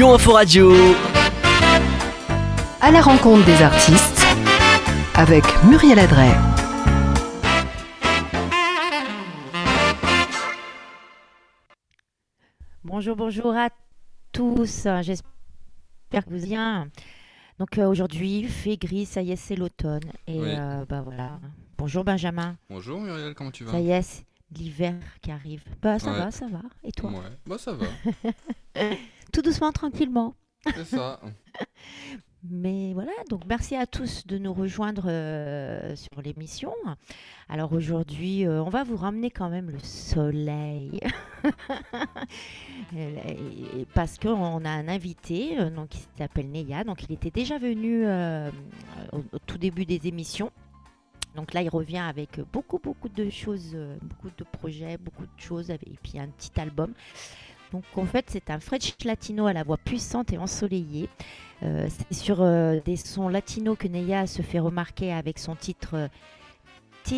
Lyon Info Radio. À la rencontre des artistes avec Muriel Adret. Bonjour, bonjour à tous. J'espère que vous allez bien. Donc euh, aujourd'hui, il fait gris, ça y est, c'est l'automne. Et Oui. euh, bah voilà. Bonjour Benjamin. Bonjour Muriel, comment tu vas? Ça y est, l'hiver qui arrive. Bah ça Ouais. va, ça va. Et toi? Ouais, bah ça va, Tout doucement, tranquillement. c'est ça. Mais voilà, donc merci à tous de nous rejoindre euh, sur l'émission. Alors aujourd'hui, euh, on va vous ramener quand même le soleil. Parce qu'on a un invité euh, donc, qui s'appelle Neya. Donc il était déjà venu au, au tout début des émissions. Donc là, il revient avec beaucoup, beaucoup de choses, beaucoup de projets, beaucoup de choses, et puis un petit album. Donc en fait, c'est un French latino à la voix puissante et ensoleillée. Euh, c'est sur euh, des sons latinos que Neya se fait remarquer avec son titre euh,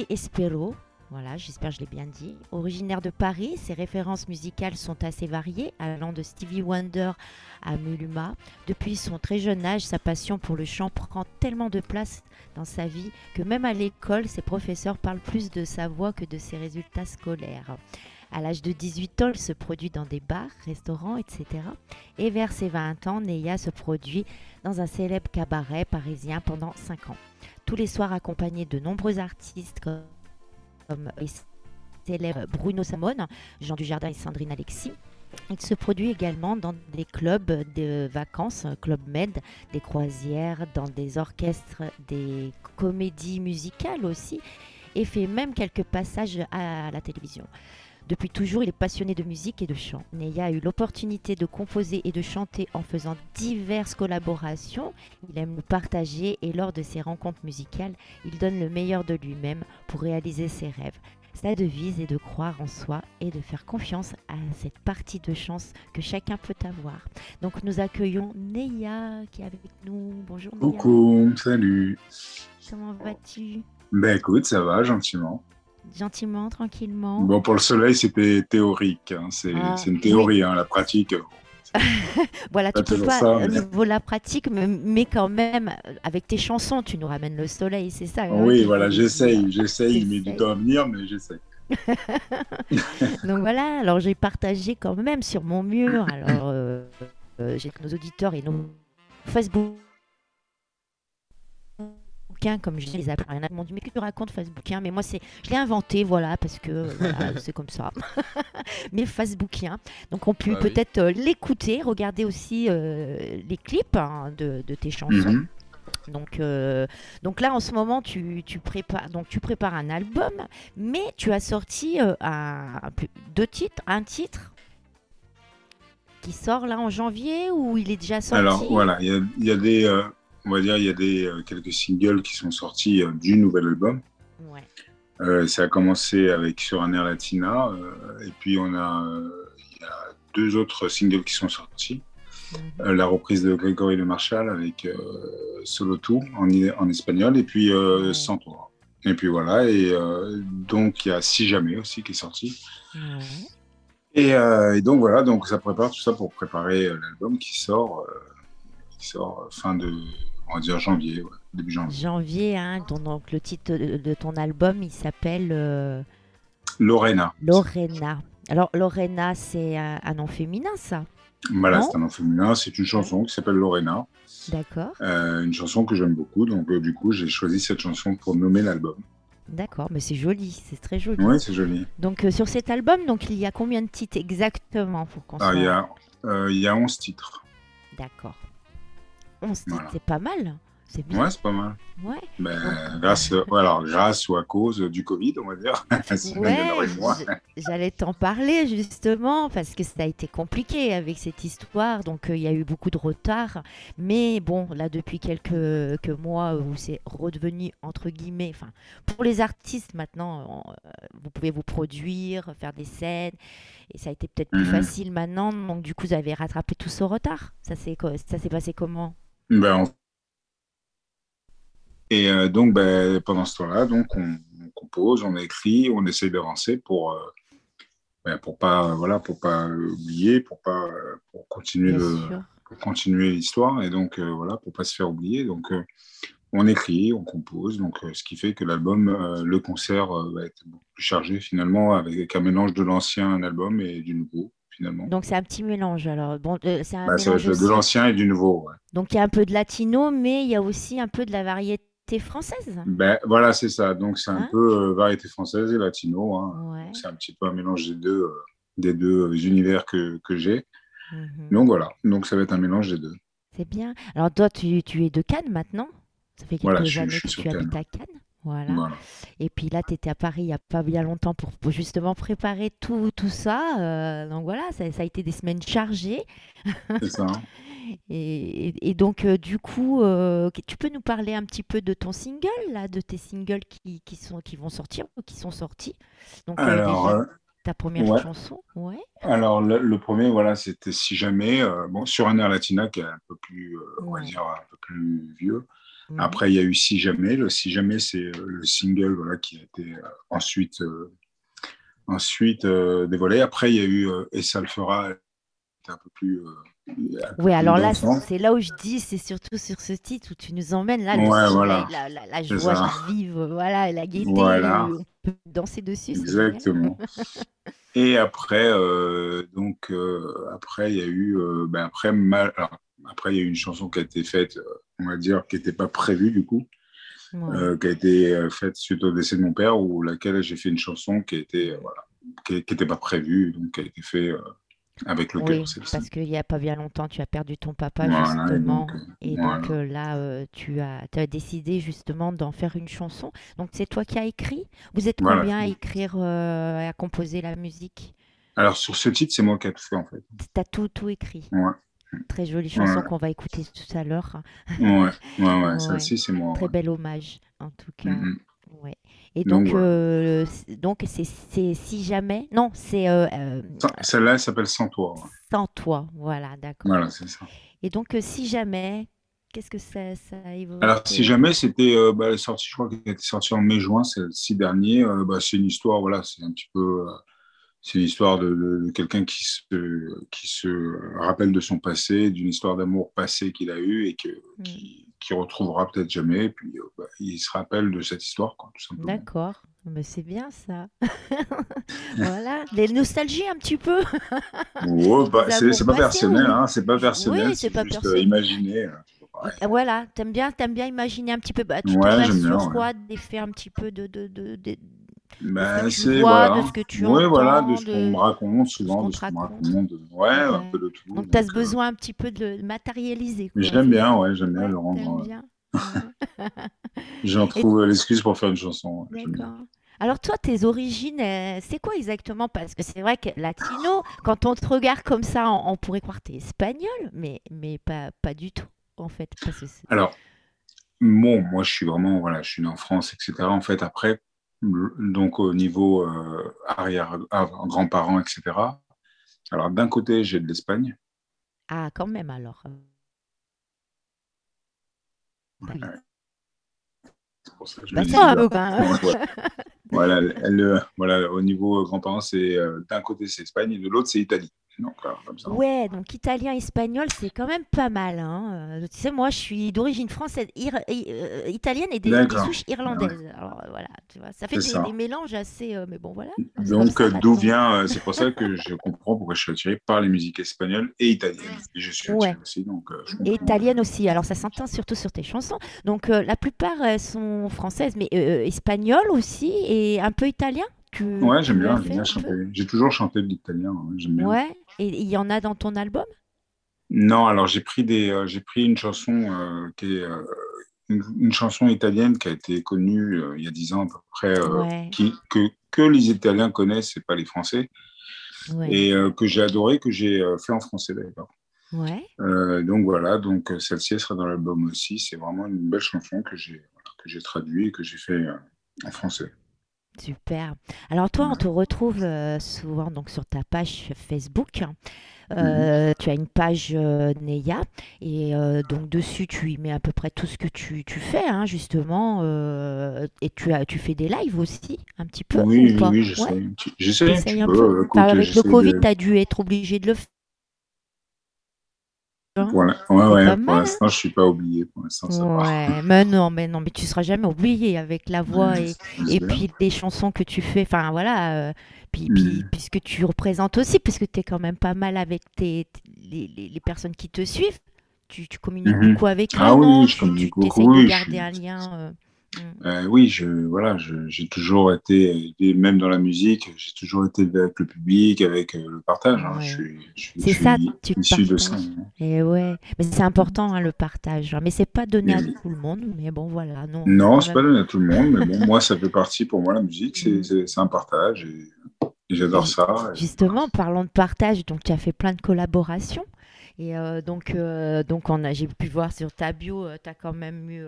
Espero. Voilà, j'espère que je l'ai bien dit. Originaire de Paris, ses références musicales sont assez variées, allant de Stevie Wonder à Muluma. Depuis son très jeune âge, sa passion pour le chant prend tellement de place dans sa vie que même à l'école, ses professeurs parlent plus de sa voix que de ses résultats scolaires. À l'âge de 18 ans, il se produit dans des bars, restaurants, etc. Et vers ses 20 ans, Neya se produit dans un célèbre cabaret parisien pendant 5 ans. Tous les soirs accompagné de nombreux artistes comme, les Bruno Samone, Jean Dujardin et Sandrine Alexis. Il se produit également dans des clubs de vacances, Club Med, des croisières, dans des orchestres, des comédies musicales aussi, et fait même quelques passages à la télévision. Depuis toujours, il est passionné de musique et de chant. Neya a eu l'opportunité de composer et de chanter en faisant diverses collaborations. Il aime le partager et lors de ses rencontres musicales, il donne le meilleur de lui-même pour réaliser ses rêves. Sa devise est de croire en soi et de faire confiance à cette partie de chance que chacun peut avoir. Donc nous accueillons Neya qui est avec nous. Bonjour Neya. Coucou, salut. Comment vas-tu? Ben écoute, ça va gentiment. Gentiment, tranquillement. Bon, pour le soleil, c'était théorique. hein, C'est Ah, c'est une théorie, hein, la pratique. Voilà, tu peux pas, ça, au mais- niveau la pratique, mais, mais quand même, avec tes chansons, tu nous ramènes le soleil, c'est ça hein, oui, voilà, j'essaye, j'essaye, met du temps à venir, mais j'essaye. Donc voilà, alors j'ai partagé quand même sur mon mur, alors euh, euh, j'ai nos auditeurs et nos Facebook. Comme je les appelle, il y en a qui m'ont dit mais que tu racontes Facebookien mais moi c'est je l'ai inventé voilà parce que euh, voilà, c'est comme ça. Mais Facebookien donc on peut Bah peut-être euh, l'écouter regarder aussi euh, les clips hein, de, de tes chansons. Mhm. Donc, euh, donc là, en ce moment, tu, tu prépares, donc tu prépares un album, mais tu as sorti euh, un, un peu- deux titres, un titre qui sort là en janvier ou il est déjà sorti? Alors voilà, il y a, il y a des, euh, on va dire, il y a des euh, quelques singles qui sont sortis euh, du nouvel album. Ouais. Euh, ça a commencé avec Sur un air latina, euh, et puis on a, euh, il y a deux autres singles qui sont sortis. Mhm. La reprise de Grégory Le Marchal avec Solo Tout en, en espagnol et puis Ouais. Sans toi. Et puis voilà, et donc il y a Si Jamais aussi qui est sorti. Ouais. Et, et donc voilà, donc ça prépare tout ça pour préparer l'album qui sort, qui sort fin de, on va dire janvier, ouais, début janvier. Janvier, hein, donc, donc le titre de, de ton album, il s'appelle euh, Lorena. Lorena. Alors Lorena, c'est un, un nom féminin, ça? Voilà, c'est un nom féminin, c'est une chanson qui s'appelle Lorena, D'accord, euh, une chanson que j'aime beaucoup, donc euh, du coup j'ai choisi cette chanson pour nommer l'album. d'accord, mais c'est joli, c'est très joli. Oui, c'est joli. Donc euh, sur cet album, donc il y a combien de titres exactement pour qu'on Ah, il y soit- a, il y a 11 titres. D'accord. 11 titres, Voilà. c'est pas mal. C'est bien. Ouais, c'est pas mal. Ouais. Ben, Donc, grâce, alors, grâce ou à cause du Covid, on va dire. Ouais, j'allais t'en parler justement parce que ça a été compliqué avec cette histoire. Donc euh, il y a eu beaucoup de retard. Mais bon, là depuis quelques, quelques mois où c'est redevenu entre guillemets, enfin pour les artistes maintenant, on- euh, vous pouvez vous produire, faire des scènes. Et ça a été peut-être plus Mhm. facile maintenant. Donc du coup, vous avez rattrapé tout ce retard. Ça s'est passé comment? Ben, on- Et euh, donc, ben, pendant ce temps-là, donc, on, on compose, on écrit, on essaye d'avancer pour, euh, ben, pour pas, voilà, pour pas oublier, pour pas, pour continuer sûr. continuer l'histoire et donc euh, voilà, pour pas se faire oublier. Donc euh, on écrit, on compose, donc ce qui fait que l'album, le concert va être beaucoup plus chargé finalement avec un mélange de l'ancien album et du nouveau. Finalement. Donc c'est un petit mélange alors. Bon, c'est un bah, mélange de l'ancien et du nouveau. Donc il y a un peu de latino, mais il y a aussi un peu de la variété française ben, Voilà, c'est ça. Donc, c'est un hein peu euh, variété française et latino. Hein. C'est un petit peu un mélange des deux, euh, des deux euh, univers que, que j'ai. Mhm. Donc, voilà. Donc, ça va être un mélange des deux. C'est bien. Alors, toi, tu, tu, es de Cannes maintenant? Ça fait quelques années que tu habites à Cannes. Voilà. Et puis là, tu étais à Paris il n'y a pas bien longtemps pour, justement préparer tout, tout ça. donc voilà, ça, ça, a été des semaines chargées. C'est ça. Et, donc, euh, du coup, euh, tu peux nous parler un petit peu de ton single, là, de tes singles qui, qui sont, qui vont sortir ou qui sont sortis? Donc, euh, Alors, ta première chanson, ouais. Alors, le, premier, voilà, c'était Si jamais, bon, sur un air latina qui est un peu plus, on va dire, un peu plus vieux. Après, il y a eu Si jamais. Le Si jamais, c'est le single voilà, qui a été ensuite, ensuite dévoilé. Après, il y a eu Et ça le fera, un peu plus oui, alors là, c'est là où je dis, c'est surtout sur ce titre où tu nous emmènes là, voilà. la, la, la, joie vive, voilà, la gaieté, on peut danser dessus. Exactement. Et après, euh, donc euh, après, il y a eu, euh, ben après, mal, après, il y a eu une chanson qui a été faite, on va dire, qui n'était pas prévue du coup, qui a été faite suite au décès de mon père, où laquelle j'ai fait une chanson qui était, voilà, qui n'était pas prévue, donc qui a été faite avec le oui, parce qu'il n'y a pas bien longtemps, tu as perdu ton papa, justement. Et donc, euh, là, euh, tu, as, as décidé justement d'en faire une chanson. Donc, c'est toi qui as écrit? Vous êtes combien à écrire, euh, à composer la musique? Alors, sur ce titre, c'est moi qui ai tout fait, en fait. Tu as tout, tout écrit? Ouais. Très jolie chanson qu'on va écouter tout à l'heure. Ouais, ouais, ouais, celle-ci, c'est moi. Très bel hommage, en tout cas. Mm, mm. Ouais. Et donc, euh, donc c'est si jamais. Non, c'est. Euh, euh, celle-là, elle s'appelle Sans toi. Sans toi, voilà, d'accord. Voilà, c'est ça. Et donc, si jamais, qu'est-ce que ça, ça évoque Alors, si jamais, c'était bah, sorti, je crois qu'elle était sortie en mai-juin, c'est le 6 dernier. bah, c'est une histoire, voilà, c'est un petit peu. C'est l'histoire de, de, quelqu'un qui se, qui se rappelle de son passé, d'une histoire d'amour passé qu'il a eu et que, mmh. qui, retrouvera peut-être jamais. Et puis, euh, bah, il se rappelle de cette histoire, quoi, tout simplement. D'accord. Mais c'est bien ça. voilà, les nostalgies un petit peu. ouais, bah, c'est pas personnel, hein, c'est pas personnel. Oui, c'est pas juste euh, imaginer. Euh, voilà, t'aimes bien, aimes bien imaginer un petit peu. Bah, tu ouais, te sur quoi Des un petit peu de, de, de, de ben, c'est voilà. de ce que tu ouais, voilà, de ce qu'on me raconte souvent, de ce qu'on me raconte, ouais, un peu de tout. Donc, tu as ce besoin un petit peu de matérialiser. J'aime bien, ouais, j'aime bien le rendre. J'en trouve l'excuse pour faire une chanson. D'accord. Alors toi, tes origines, euh, c'est quoi exactement? Parce que c'est vrai que latino, quand on te regarde comme ça, on, pourrait croire que tu es espagnol, mais, mais pas, pas du tout, en fait. Alors, bon, moi, je suis vraiment, voilà, je suis né en France, etc. En fait, après, donc au niveau euh, arrière, grands-parents, etc. Alors d'un côté, j'ai de l'Espagne. Ah, quand même alors. C'est pour ça que je bah, voilà, voilà, au niveau grands-parents, c'est euh, d'un côté c'est Espagne et de l'autre c'est Italie. Donc, Ouais, donc italien, espagnol, c'est quand même pas mal. Hein. Euh, tu sais, moi, je suis d'origine française, euh, italienne et des, souches irlandaises. Alors voilà, tu vois, ça fait des, mélanges assez. mais bon, voilà. Donc, d'où vient. c'est pour ça que je comprends pourquoi je suis attiré par les musiques espagnoles et italiennes. Et je suis aussi. Donc, et italienne aussi. Alors, ça s'entend surtout sur tes chansons. Donc, la plupart sont françaises, mais espagnoles aussi et un peu italien Ouais, j'aime bien, bien chanter. J'ai toujours chanté de l'italien. Hein. Ouais, et il y en a dans ton album? Non, alors j'ai pris, des, euh, j'ai pris une chanson euh, qui est euh, une, chanson italienne qui a été connue il y a dix ans à peu près, qui, que, que les Italiens connaissent et pas les Français, et que j'ai adoré, que j'ai fait en français d'ailleurs. Ouais. donc voilà, donc celle-ci sera dans l'album aussi. C'est vraiment une belle chanson que j'ai que j'ai traduit et que j'ai fait en français. Super. Alors toi, on te retrouve euh, souvent donc sur ta page Facebook. Euh, mhm. Tu as une page euh, Neya et donc dessus tu y mets à peu près tout ce que tu, tu fais hein, justement et tu, as, tu fais des lives aussi un petit peu Oui, oui, j'essaie. un, peu. avec le Covid, tu as dû être obligé de le Pour la- Ouais, ouais, pour l'instant, je suis pas oublié. Pour l'instant, ça va. Ouais, mais non, mais non, mais tu seras jamais oublié avec la voix et, puis les chansons que tu fais. Enfin voilà, euh, puis, Mm. puis puisque tu représentes aussi, parce que tu es quand même pas mal avec tes, les, les- les personnes qui te suivent. Tu, tu communiques Mhm. beaucoup avec eux, Ah oui, je Tu- communique tu beaucoup, essayes oui, de je garder suis- un lien. euh. Euh, oui, je, voilà, j'ai toujours été, et même dans la musique, j'ai toujours été avec le public, avec euh, le partage. hein. Ouais. Je suis, je C'est ça, tu issu de ça. hein. Et ouais, mais c'est important hein, le partage. Mais c'est pas donné à tout le monde. Mais bon, voilà. Non, Non, c'est pas donné à tout le monde, mais bon, moi, ça fait partie pour moi, la musique, c'est c'est un partage et, et j'adore ça. et- Justement, parlons de partage, donc tu as fait plein de collaborations. Et euh, donc, euh, donc j'ai pu voir sur ta bio, tu as quand même eu.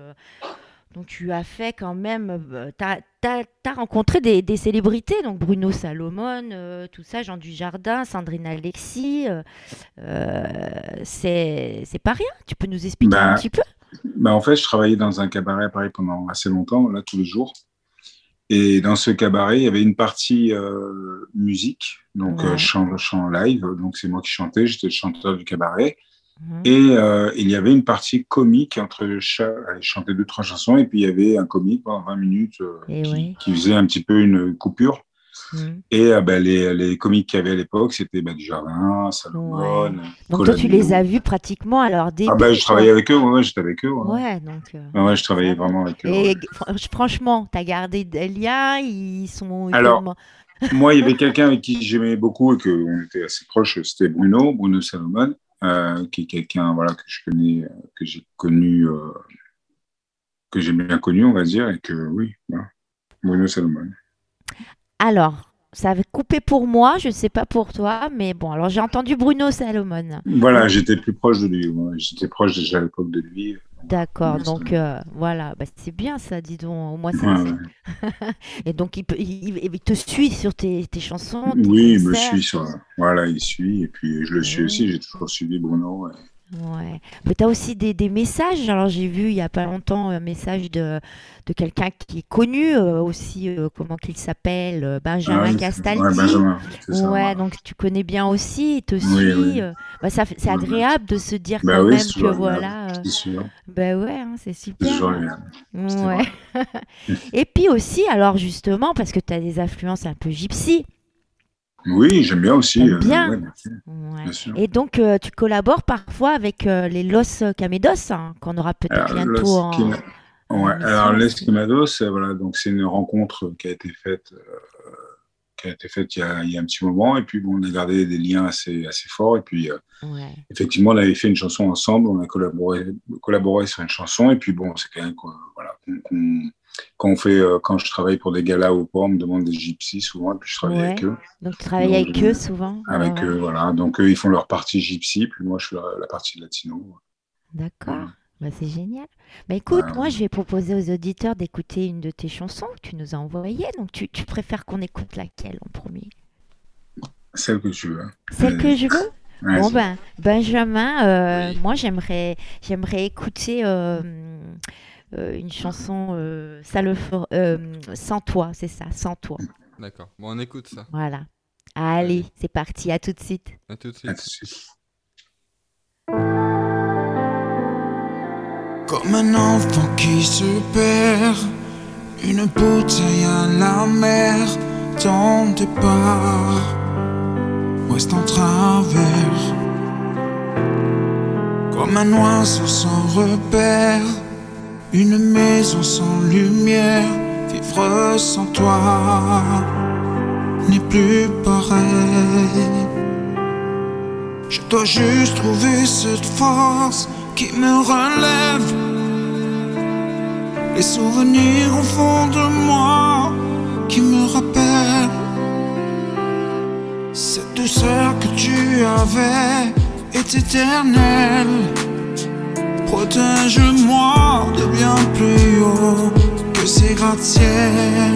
Euh, donc tu as fait quand même. tu as, rencontré des, des célébrités, donc Bruno Salomon, euh, tout ça, Jean Dujardin, Sandrine Alexis. euh, euh, c'est pas rien. Tu peux nous expliquer un Bah, petit peu? Bah, en fait, je travaillais dans un cabaret à Paris pendant assez longtemps, là, tous les jours. Et dans ce cabaret, il y avait une partie euh, musique, donc Ouais. euh, chant, chant live. Donc, c'est moi qui chantais, j'étais le chanteur du cabaret. Mhm. Et euh, il y avait une partie comique entre cha- elle chantait deux, trois chansons, et puis il y avait un comique pendant 20 minutes euh, qui, oui. qui faisait un petit peu une coupure. Mhm. Et euh, ben, les, les comiques qu'il y avait à l'époque, c'était ben, Dujardin, Salomon, Donc toi, tu les as vus pratiquement à leur début. Ah ben, je travaillais avec eux, ouais, ouais, j'étais avec eux. Ouais, Ouais, donc. euh, Ouais, je travaillais vraiment avec eux. Et franchement, tu as gardé des liens, ils sont Alors, Moi, il y avait quelqu'un avec qui j'aimais beaucoup et qu'on était assez proches, c'était Bruno, Bruno Salomon, euh, qui est quelqu'un voilà, que je connais, euh, que j'ai connu, euh, que j'ai bien connu, on va dire, et que oui, voilà. Bruno Salomon. Alors, ça avait coupé pour moi, je ne sais pas pour toi, mais bon, alors j'ai entendu Bruno Salomon. Voilà, j'étais plus proche de lui. J'étais proche déjà à l'époque de lui. D'accord, donc euh, voilà, bah, c'est bien ça, dis donc. Au moins, Ouais, ouais. Et donc, il, peut- il- il te suit sur tes, tes chansons. tes Oui, il me suit sur. Voilà, il suit. Et puis, je le suis Ouais. aussi. J'ai toujours suivi Bruno. Ouais. Mais tu as aussi des, des messages. Alors, j'ai vu il n'y a pas longtemps un message de, de quelqu'un qui est connu euh, aussi, euh, comment qu'il s'appelle, euh, Benjamin Ah, Castaldi. Ouais, Benjamin, ça. Ouais, donc tu connais bien aussi, il te Oui, bah, c'est agréable de se dire Bah quand oui, même que voilà. sûr. bah ouais, hein, c'est super. hein. Ouais. Et puis aussi, alors justement, parce que tu as des influences un peu gypsy. Oui, j'aime bien aussi. Euh, bien ouais, bien sûr, Ouais. bien sûr. Et donc, euh, tu collabores parfois avec euh, les Los Camedos, hein, qu'on aura peut-être bientôt en. Ouais, alors l'Esquimados, c'est voilà, donc c'est une rencontre qui a été faite, qui a été faite il y a, il y a un petit moment, et puis bon, on a gardé des liens assez assez forts, et puis euh, Ouais. effectivement, on avait fait une chanson ensemble, on a collaboré collaboré sur une chanson, et puis bon, c'est quand même voilà, qu'on- qu'on- quand on fait, euh, quand je travaille pour des galas ou quoi, on me demande des gypsies souvent, et puis je travaille Ouais. avec eux, Donc, tu travailles avec eux souvent? Ouais, avec ouais. eux, voilà, donc eux ils font leur partie gypsy, puis moi je fais la, la partie latino. D'accord. Bah, c'est génial. Bah, écoute, Ouais. moi, je vais proposer aux auditeurs d'écouter une de tes chansons que tu nous as envoyées. Donc, tu, tu préfères qu'on écoute laquelle en premier? Celle que tu veux. Celle que je veux? Bon, ben, Benjamin, euh, Oui. moi, j'aimerais, j'aimerais écouter euh, euh, une chanson euh, ça le fera- euh, Sans toi, c'est ça, Sans toi. D'accord. Bon, on écoute ça. Voilà. Allez, c'est parti, à tout de suite. À tout de À suite. tout de suite. Comme un enfant qui se perd, une bouteille à la mer, ton départ, ouest en travers. Comme un oiseau sans repère, une maison sans lumière, vivre sans toi n'est plus pareil. Je dois juste trouver cette force qui me relève. Les souvenirs au fond de moi qui me rappellent cette douceur que tu avais est éternelle. Protège-moi de bien plus haut que ces gratte-ciels.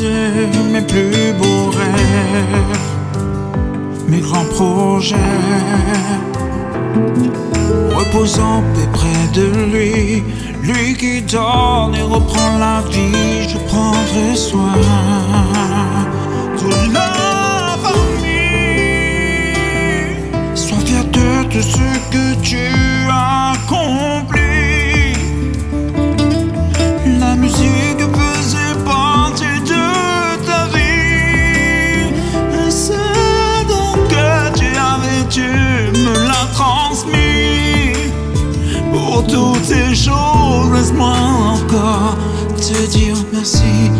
Mes plus beaux rêves, mes grands projets. Reposant près de lui, lui qui donne et reprend la vie, je prendrai soin de la famille. Sois fier de tout ce que tu as toutes ces choses, laisse-moi encore te dire merci.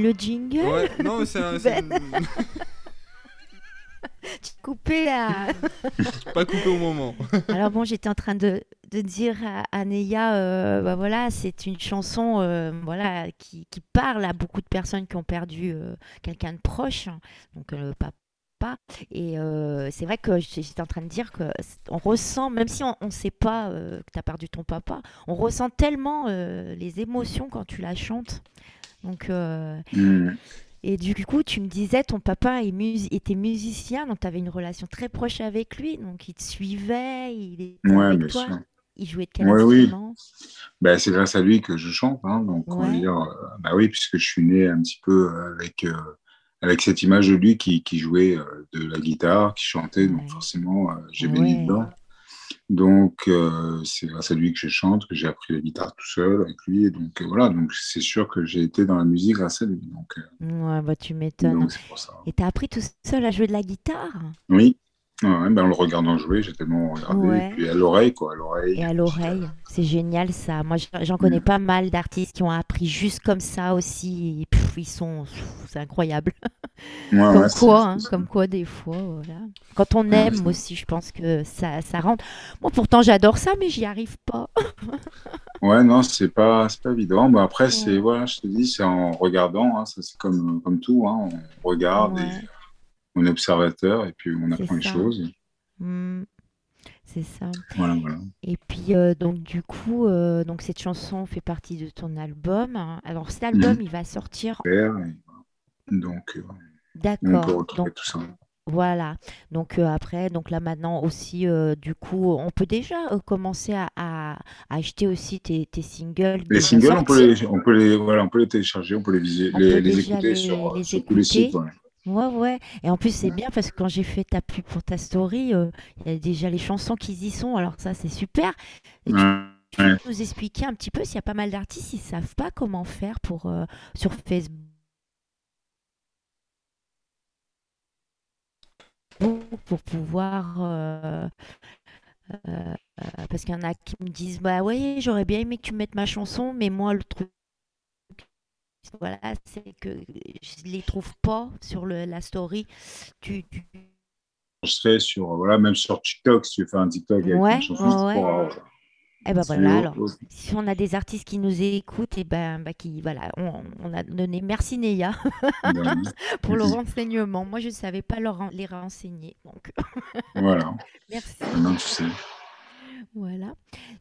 Le jingle. Ouais, non, mais c'est un- Ben. Tu te coupais là. pas coupé au moment. Alors bon, j'étais en train de, de dire à, à Neya, euh, bah voilà, c'est une chanson euh, voilà, qui, qui parle à beaucoup de personnes qui ont perdu euh, quelqu'un de proche, hein, donc le papa. Et euh, c'est vrai que j'étais en train de dire que on ressent, même si on ne sait pas euh, que tu as perdu ton papa, on ressent tellement euh, les émotions quand tu la chantes. Donc, euh, Hmm. et du coup, tu me disais, ton papa est mus- était musicien, donc tu avais une relation très proche avec lui, donc il te suivait, il était Ouais, avec bien toi. sûr. Il jouait de quel Ouais, oui. Ben, c'est grâce à lui que je chante. hein, donc, on va dire, euh, bah oui, puisque je suis né un petit peu avec, euh, avec cette image de lui qui, qui jouait euh, de la guitare, qui chantait. Donc, forcément, j'ai baigné dedans. Donc, euh, c'est grâce à lui que je chante, que j'ai appris la guitare tout seul avec lui. Et donc, euh, voilà. Donc, c'est sûr que j'ai été dans la musique grâce à lui. Donc, euh, Ouais, bah tu m'étonnes. Et t'as appris tout seul à jouer de la guitare? Oui. Ouais, ben, en le regardant jouer, j'ai tellement regardé. Ouais. Et puis à l'oreille, quoi. À l'oreille. et à l'oreille. C'est génial ça. Moi, j'en- connais Mm. pas mal d'artistes qui ont appris juste comme ça aussi. Pff, ils sont, c'est incroyable. Ouais, comme ouais, quoi, hein, comme quoi des fois, voilà. Quand on aime aussi, je pense que ça, ça rentre. Moi, pourtant, j'adore ça, mais j'y arrive pas. Ouais, non, c'est pas, c'est pas évident. Après, c'est, voilà, je te dis, c'est en regardant, hein, ça c'est comme, comme tout, hein, on regarde et on est observateur et puis on apprend les choses. Hmm, c'est ça. Voilà, voilà. Et puis, euh, donc, du coup, euh, donc, cette chanson fait partie de ton album. hein. Alors, cet album, Mhm. il va sortir. Donc, euh, on peut D'accord. retrouver Donc, tout ça. voilà. Donc, euh, après, donc là, maintenant aussi, du coup, on peut déjà commencer à, à- à acheter aussi tes, tes singles. Les singles, on peut les, on peut les, voilà, on peut les télécharger, on peut les, viser, On les, peut les déjà écouter les- sur, les sur tous les sites. ouais. Ouais, ouais. Et en plus, c'est bien parce que quand j'ai fait ta pub pour ta story, euh, il y a déjà les chansons qui y sont. Alors, ça, c'est super. Et tu peux nous expliquer un petit peu s'il y a pas mal d'artistes, ils savent pas comment faire pour euh, sur Facebook pour pouvoir euh, euh, euh, parce qu'il y en a qui me disent bah ouais j'aurais bien aimé que tu mettes ma chanson mais moi le truc voilà c'est que je les trouve pas sur le, la story. Tu, tu- Je serai sur, voilà, même sur TikTok, si tu faire un TikTok avec Ouais, une chanson, ouais, pourras, euh, eh ben voilà alors si on a des artistes qui nous écoutent et ben bah, qui voilà on, on a donné merci Neya Ben, pour le renseignement. Moi je savais pas leur les renseigner donc voilà, merci. Tu sais. Voilà.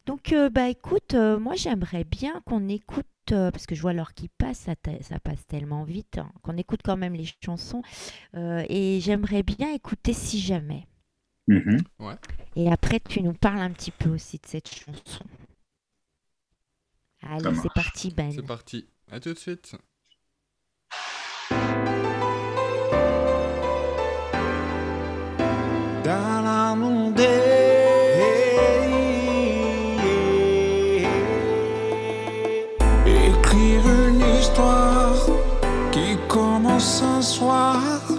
Donc, euh, bah écoute, euh, moi j'aimerais bien qu'on écoute parce que je vois l'heure qui passe, ça, passe tellement vite, hein, qu'on écoute quand même les chansons. euh, et j'aimerais bien écouter Si jamais. Mhm. Et après, tu nous parles un petit peu aussi de cette chanson. Allez, c'est parti, Ben. C'est parti. À tout de suite. sans soir.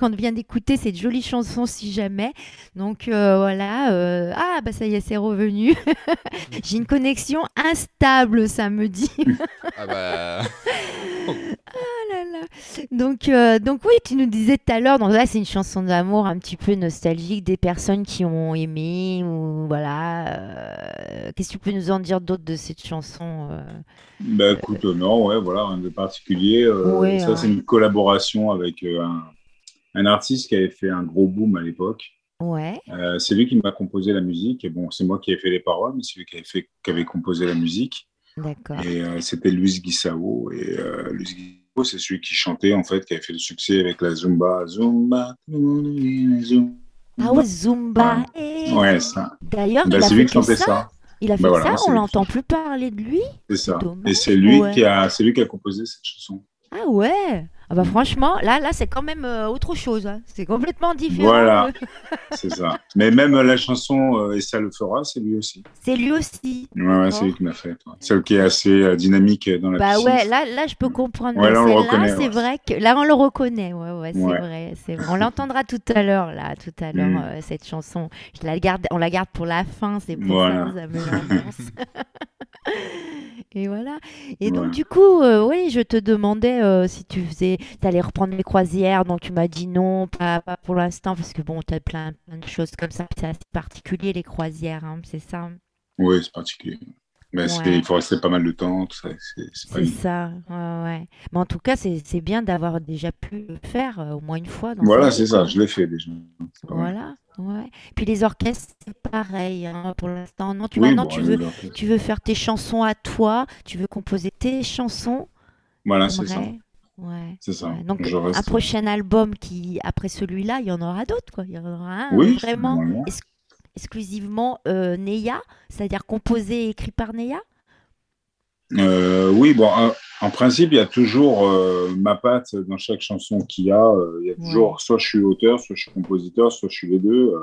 Donc, on vient d'écouter cette jolie chanson Si jamais. Donc, euh, voilà. euh, Ah, bah ça y est, c'est revenu. J'ai une connexion instable samedi. Ah bah. Oh là là. Donc, euh, donc oui, tu nous disais tout à l'heure, donc là c'est une chanson d'amour un petit peu nostalgique des personnes qui ont aimé ou voilà. Qu'est-ce que tu peux nous en dire d'autre de cette chanson Bah écoute, non, ouais, voilà, rien de particulier. Ouais, ça, hein. c'est une collaboration avec un, un artiste qui avait fait un gros boom à l'époque. Ouais, Euh, c'est lui qui m'a composé la musique. Et bon, c'est moi qui ai fait les paroles, mais c'est lui qui avait, fait, qui avait composé la musique. d'accord. Et euh, c'était Luis Guissao. Et euh, Luis Guissao, c'est celui qui chantait, en fait, qui avait fait le succès avec la Zumba. Zumba, Zumba. Ah ouais, Zumba. Ouais, ça. D'ailleurs, Bah, c'est lui fait qui chantait ça. ça. Il a fait Bah voilà, ça, c'est on l'entend plus parler de lui. C'est ça. dommage, Et c'est lui, ouais. qui a, c'est lui qui a composé cette chanson. Ah ouais ah bah franchement, là, là c'est quand même euh, autre chose. hein. C'est complètement différent. Voilà. C'est ça. Mais même la chanson euh, Et ça le fera, c'est lui aussi. C'est lui aussi. Ouais, ouais, c'est lui qui m'a fait. ouais. Celle qui est assez euh, dynamique dans la Bah piscine. ouais, là, là je peux comprendre. Ouais, là, on le reconnaît, c'est vrai que là on le reconnaît. Ouais, ouais, c'est vrai, c'est vrai. On l'entendra tout à l'heure, là, tout à l'heure, Mm. euh, cette chanson. Je la garde, on la garde pour la fin, c'est pour Voilà. ça. Et voilà. Et donc du coup, euh, oui, je te demandais euh, si tu faisais, allais reprendre les croisières, donc tu m'as dit non, pas, pas pour l'instant, parce que bon, tu as plein, plein de choses comme ça. C'est assez particulier les croisières, hein, c'est ça? Oui, c'est particulier. Mais Ouais. il faut rester pas mal de temps, tout ça. C'est ça, ouais, ouais. Mais en tout cas, c'est bien d'avoir déjà pu le faire euh, au moins une fois dans Voilà, c'est ça, je l'ai fait déjà. Voilà, ouais. Puis les orchestres, c'est pareil, hein, pour l'instant. Non, tu Oui, maintenant bon, tu veux, tu veux faire tes chansons à toi, tu veux composer tes chansons? Voilà, c'est ça. Ouais. C'est ça. ouais. Donc un prochain album qui, après celui-là, il y en aura d'autres, quoi. Il y en aura un Oui, vraiment ex- exclusivement euh, Neya, c'est-à-dire composé et écrit par Neya? Euh, oui, bon, en, en principe, il y a toujours euh, ma patte dans chaque chanson qu'il y a. euh, il y a toujours, soit je suis auteur, soit je suis compositeur, soit je suis les deux.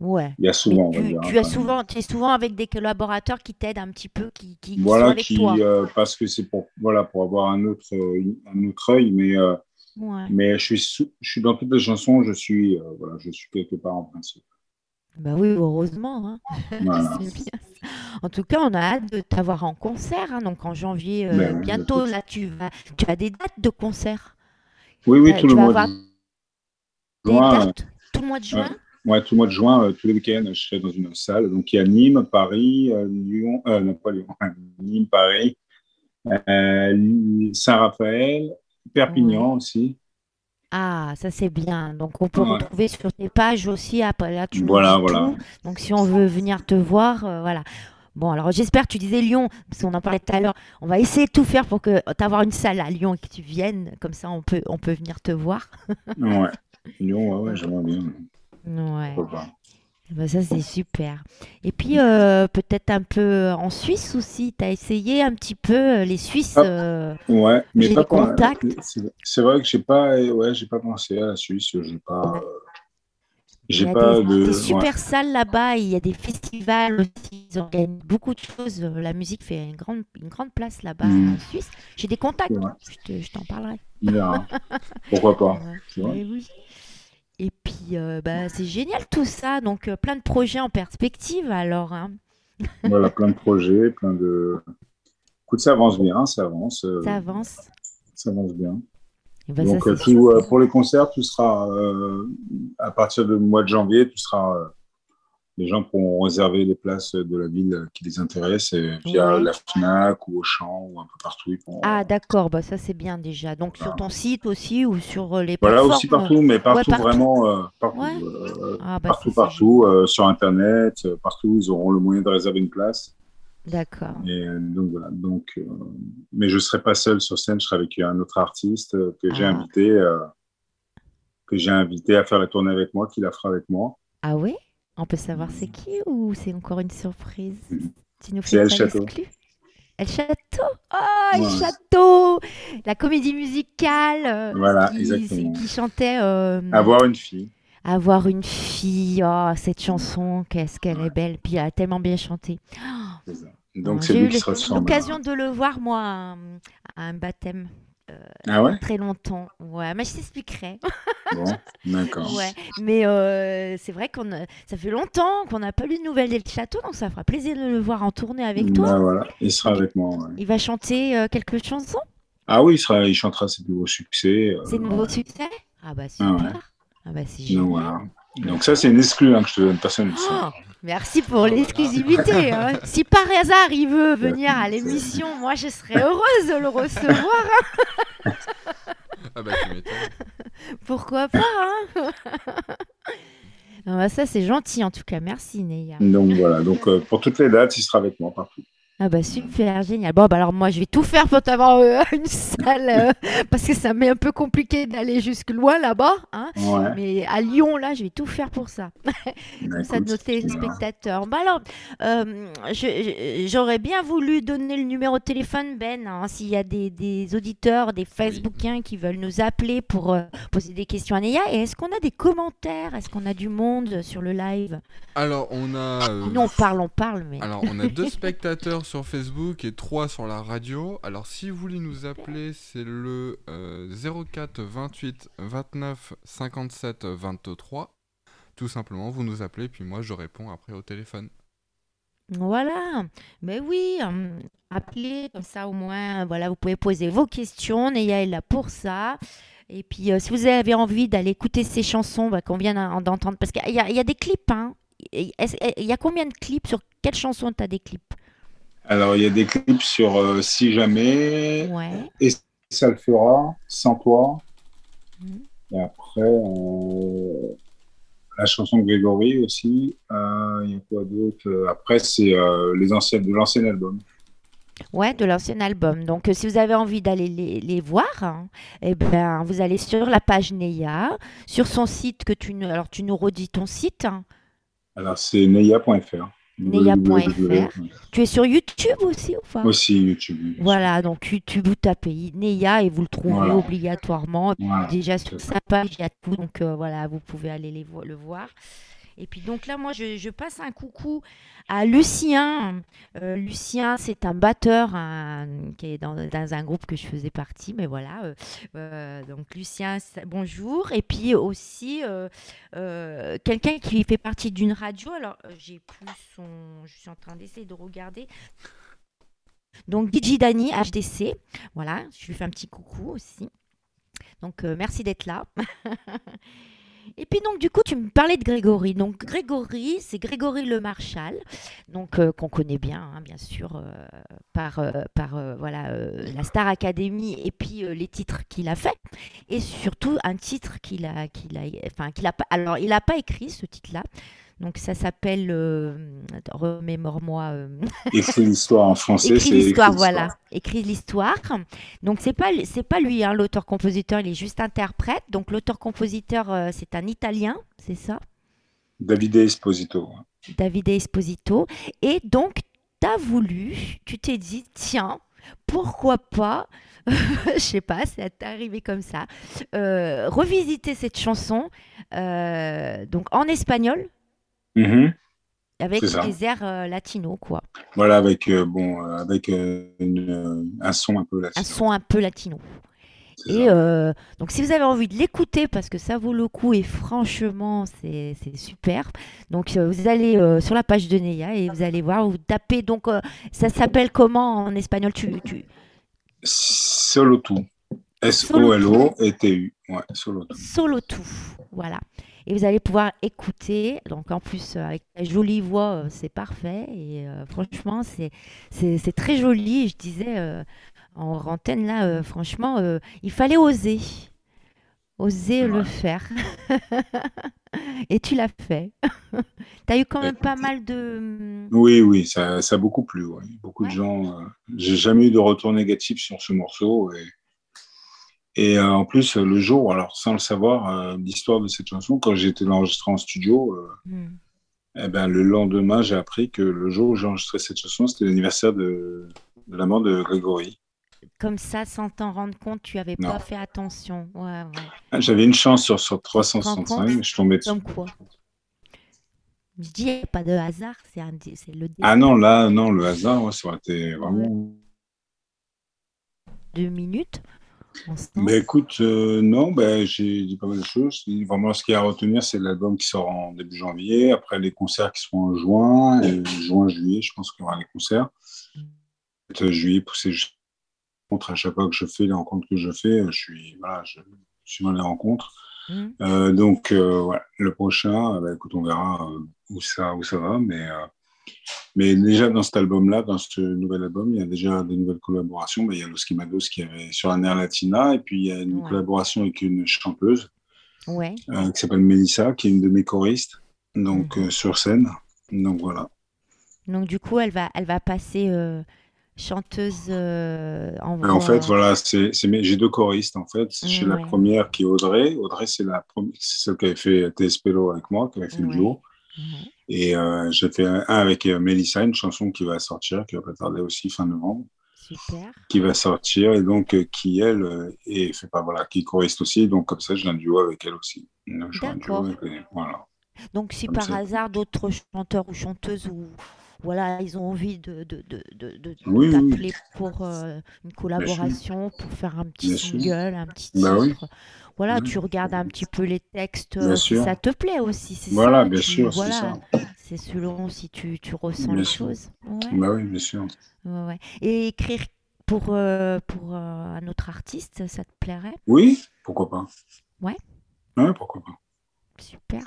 Ouais. il y a souvent, tu, dire. tu hein, as même. souvent, es souvent avec des collaborateurs qui t'aident un petit peu, qui, qui, qui sont Voilà, avec qui, toi. euh, parce que c'est pour, voilà, pour avoir un autre, euh, un autre œil, mais, euh, Ouais. mais je suis, je suis dans toutes les chansons, je suis, euh, voilà, je suis quelque part en principe. Bah oui, heureusement. hein. Voilà. Bien. En tout cas, on a hâte de t'avoir en concert. hein. donc en janvier, euh, Ben bientôt, là, tu, vas, tu as des dates de concert. Oui, oui, Euh, tout le mois de juin. tout le mois de juin? Ouais, tout le mois de juin, euh, tous les week-ends, je serai dans une salle. Donc, il y a Nîmes, Paris, euh, Lyon, euh, non pas Lyon, Nîmes, Paris, Saint-Raphaël, Perpignan aussi. Ah, ça c'est bien. Donc on peut Ouais. retrouver sur tes pages aussi. Après, là, tu Voilà, voilà. tout. Donc si on veut venir te voir, voilà. Bon, alors j'espère, tu disais Lyon, parce qu'on en parlait tout à l'heure. On va essayer de tout faire pour que t'avoir une salle à Lyon et que tu viennes. Comme ça, on peut, on peut venir te voir. Ouais. Lyon, ouais, ouais, j'aimerais bien. Ouais. Pas. Bah, ça, c'est super. Et puis, euh, peut-être un peu en Suisse aussi. Tu as essayé un petit peu euh, les Suisses. Ah. euh, Ouais, mais pas contacts? C'est vrai que j'ai pas, ouais, j'ai pas pensé à la Suisse. J'ai pas, euh, j'ai a pas des, de. des ouais. super salles là-bas, il y a des festivals aussi, ils organisent beaucoup de choses. euh, La musique fait une grande, une grande place là-bas Mm. en Suisse. J'ai des contacts, je te- je t'en parlerai. Pourquoi pas Ouais. Et puis, euh, bah, c'est génial tout ça. Donc, euh, plein de projets en perspective alors. hein. Voilà, plein de projets, plein de. Écoute, ça avance bien, ça avance. euh, Ça avance. ça avance bien. Bah, Donc, tout, pour les concerts, tout sera à partir du mois de janvier, tout sera. Euh, les gens pourront réserver les places de la ville qui les intéressent et via Ouais. la Fnac ou Auchan ou un peu partout. Ils pourront- Ah, d'accord, bah, ça c'est bien déjà. Donc, sur ton site aussi ou sur euh, les Voilà, plateformes? aussi partout, mais partout, partout. vraiment, euh, partout, Ouais. euh, Ah, bah, partout, euh, sur Internet, euh, partout, ils auront le moyen de réserver une place. D'accord. Et euh, donc voilà. Donc, euh, mais je serai pas seul sur scène, je serai avec un autre artiste euh, que j'ai Ah. invité, euh, que j'ai invité à faire la tournée avec moi, qui la fera avec moi. Ah oui On peut savoir c'est qui ou c'est encore une surprise? Tu nous C'est fais El Château. El Château Ah, El. Château La comédie musicale euh, Voilà, qui, exactement. qui chantait euh, Avoir une fille. Avoir une fille. Oh, cette chanson, qu'est-ce qu'elle est belle. Puis elle a tellement bien chanté. ça. Donc c'est J'ai lui eu l'occasion de le voir, moi, à un, à un baptême Ah ouais? très longtemps. Ouais, mais je t'expliquerai. Bon, d'accord. Ouais, mais euh, c'est vrai qu'on a- ça fait longtemps qu'on n'a pas lu de nouvelles d'El Château, donc ça fera plaisir de le voir en tournée avec toi. Bah, voilà, il sera avec moi. ouais. Il va chanter euh, quelques chansons. Ah oui, il, sera, il chantera ses nouveaux succès. euh, de nouveaux succès? Ah bah super. ouais. Ah bah c'est donc, génial. voilà. Donc ça, c'est une exclue hein, que je te donne. Personne ne le sait. Oh, merci pour l'exclusivité. hein. Si par hasard il veut venir à l'émission, moi je serais heureuse de le recevoir. Ah bah tu m'étonnes. Pourquoi pas hein Ah bah Ça c'est gentil en tout cas. Merci Neya. Donc voilà, donc euh, pour toutes les dates, il sera avec moi partout. Ah bah super, génial. Bon bah alors moi je vais tout faire pour t'avoir euh, une salle euh, parce que ça m'est un peu compliqué d'aller jusque loin là-bas. Hein. Ouais. Mais à Lyon là, je vais tout faire pour ça. Bah, Comme ça nos téléspectateurs. Bah alors, euh, j'aurais bien voulu donner le numéro de téléphone, Ben, hein, s'il y a des, des auditeurs, des Facebookiens qui veulent nous appeler pour euh, poser des questions à Neya. Et est-ce qu'on a des commentaires? Est-ce qu'on a du monde sur le live? Alors, on a. euh, Nous on parle, on parle, mais... Alors, on a deux spectateurs sur Facebook et trois sur la radio. Alors, si vous voulez nous appeler, c'est le euh, 04 28 29 57 23. Tout simplement, vous nous appelez, puis moi, je réponds après au téléphone. Voilà, mais oui, hum, appelez comme ça au moins, voilà, vous pouvez poser vos questions, Neya est là pour ça. Et puis, euh, si vous avez envie d'aller écouter ces chansons bah, qu'on vient d'en- d'entendre, parce qu'il y, y a des clips, hein. Il y a combien de clips? Sur quelle chanson tu as des clips? Alors, il y a des clips sur euh, Si jamais, Ouais. et ça le fera, Sans toi. Mhm. Et après, euh, la chanson de Grégory aussi. Euh, Il y a quoi d'autre? Après, c'est les anciennes de l'ancien album. Ouais, de l'ancien album. Donc, si vous avez envie d'aller les, les voir, hein, eh ben, vous allez sur la page Neya, sur son site que tu. Alors, tu nous redis ton site. hein. Alors, c'est neya.fr. Neya.fr. Tu es sur YouTube aussi ou pas? Aussi YouTube. Voilà, donc YouTube, vous tapez Neya et vous le trouvez Voilà. obligatoirement. Voilà. Déjà sur sa page, il y a tout, donc euh, voilà, vous pouvez aller les vo- le voir. Et puis donc là, moi, je, passe un coucou à Lucien. Euh, Lucien, c'est un batteur un- qui est dans, un groupe que je faisais partie, mais voilà. euh, euh, donc Lucien, bonjour. Et puis aussi quelqu'un qui fait partie d'une radio. Alors, j'ai plus son... Je suis en train d'essayer de regarder. Donc DJ Dani, HDC. Voilà, je lui fais un petit coucou aussi. Donc merci d'être là. Et puis donc du coup tu me parlais de Grégory. Donc Grégory, c'est Grégory Le Marchal, donc euh, qu'on connaît bien, hein, bien sûr, euh, par euh, par voilà la Star Academy et puis les titres qu'il a fait et surtout un titre qu'il a qu'il a enfin qu'il a pas alors il a pas écrit ce titre-là. Donc ça s'appelle euh, remémore-moi euh, Écrit l'histoire en français. écrit c'est l'histoire, voilà. Écrit l'histoire. Donc c'est pas c'est pas lui, hein, l'auteur-compositeur, il est juste interprète. Donc l'auteur-compositeur, euh, c'est un Italien, c'est ça, Davide Esposito. Davide Esposito. Et donc tu as voulu, tu t'es dit, tiens, pourquoi pas, je sais pas, c'est arrivé comme ça, euh, revisiter cette chanson, euh, donc en espagnol, Mhm. avec des airs euh, latinos, quoi. Voilà, avec, euh, bon, euh, avec une, un son un peu là Un son un peu latino. Et donc, si vous avez envie de l'écouter, parce que ça vaut le coup et franchement, c'est super. Donc, vous allez sur la page de Neya et vous allez voir, vous tapez. Donc, ça s'appelle comment en espagnol? Tu, tu... Solo tout. S-O-L-O et T-U. Ouais, solo tout. Solo tout. Voilà. Et vous allez pouvoir écouter. Donc, en plus, euh, avec ta jolie voix, euh, c'est parfait. Et euh, franchement, c'est très joli. Je disais en antenne, là, franchement, il fallait oser. Oser le faire. Et tu l'as fait. tu as eu quand même pas mal de. Oui, oui, ça, ça a beaucoup plu. ouais. Beaucoup Ouais. de gens. J'ai jamais eu de retour négatif sur ce morceau. Et, et euh, en plus, euh, le jour, alors sans le savoir, euh, l'histoire de cette chanson, quand j'ai été l'enregistrer en studio, Hmm. eh ben, le lendemain, j'ai appris que le jour où j'ai enregistré cette chanson, c'était l'anniversaire de, de la mort de Grégory. Comme ça, sans t'en rendre compte, tu avais Non. pas fait attention. Ouais, ouais. Ah, J'avais une chance sur, sur Tu te rends 365, compte mais je tombais dessus. Comme quoi Je dis, il n'y a pas de hasard, c'est le Ah non, là, non, le hasard, ouais, ça aurait été vraiment. deux minutes. Ben écoute, euh, non, ben, j'ai dit pas mal de choses. Vraiment, ce qu'il y a à retenir, c'est l'album qui sort en début janvier. Après, les concerts qui seront en juin, et juin, juillet, je pense qu'il y aura les concerts. Peut-être juillet, poussé juste rencontres à chaque fois que je fais les rencontres que je fais, je suis, voilà, je, je suis dans les rencontres. Euh, donc, euh, le prochain, euh, bah, écoute, on verra euh, où, ça, où ça va. Mais, euh, mais déjà, dans cet album-là, dans ce nouvel album, il y a déjà des nouvelles collaborations. Il y a Los Quimados qui avait sur un air latina, et puis il y a une Ouais. collaboration avec une chanteuse Ouais. euh, qui s'appelle Melissa, qui est une de mes choristes, donc Mhm. euh, sur scène. Donc voilà. Donc du coup, elle va, elle va passer euh, chanteuse en, En fait, voilà, c'est, j'ai deux choristes en fait. C'est chez la première qui est Audrey. Audrey, c'est la celle qui avait fait TSPLO avec moi, qui avait fait le duo. Et euh, j'ai fait un avec euh, Mélissa, une chanson qui va sortir, qui va pas tarder aussi fin novembre, Super. qui va sortir et donc euh, qui elle et fait pas voilà, qui choriste aussi. Donc comme ça, j'ai un duo avec elle aussi. D'accord. Voilà. Donc si Comme par ça. hasard d'autres chanteurs ou chanteuses ou voilà, ils ont envie de, de, de, de, de Oui, oui, t'appeler pour euh, une collaboration, pour faire un petit Bien sûr. single, un petit Bah oui. titre. Voilà, tu regardes un petit peu les textes, Bien euh, si sûr. ça te plaît aussi, Voilà, ça. bien tu- sûr, c'est ça. c'est selon si tu, tu ressens Bien les sûr. choses. Ouais, Bah oui, bien sûr. ouais, ouais. Et écrire pour, euh, pour euh, un autre artiste, ça te plairait? Oui, pourquoi pas. Ouais. Ouais, pourquoi pas. Super.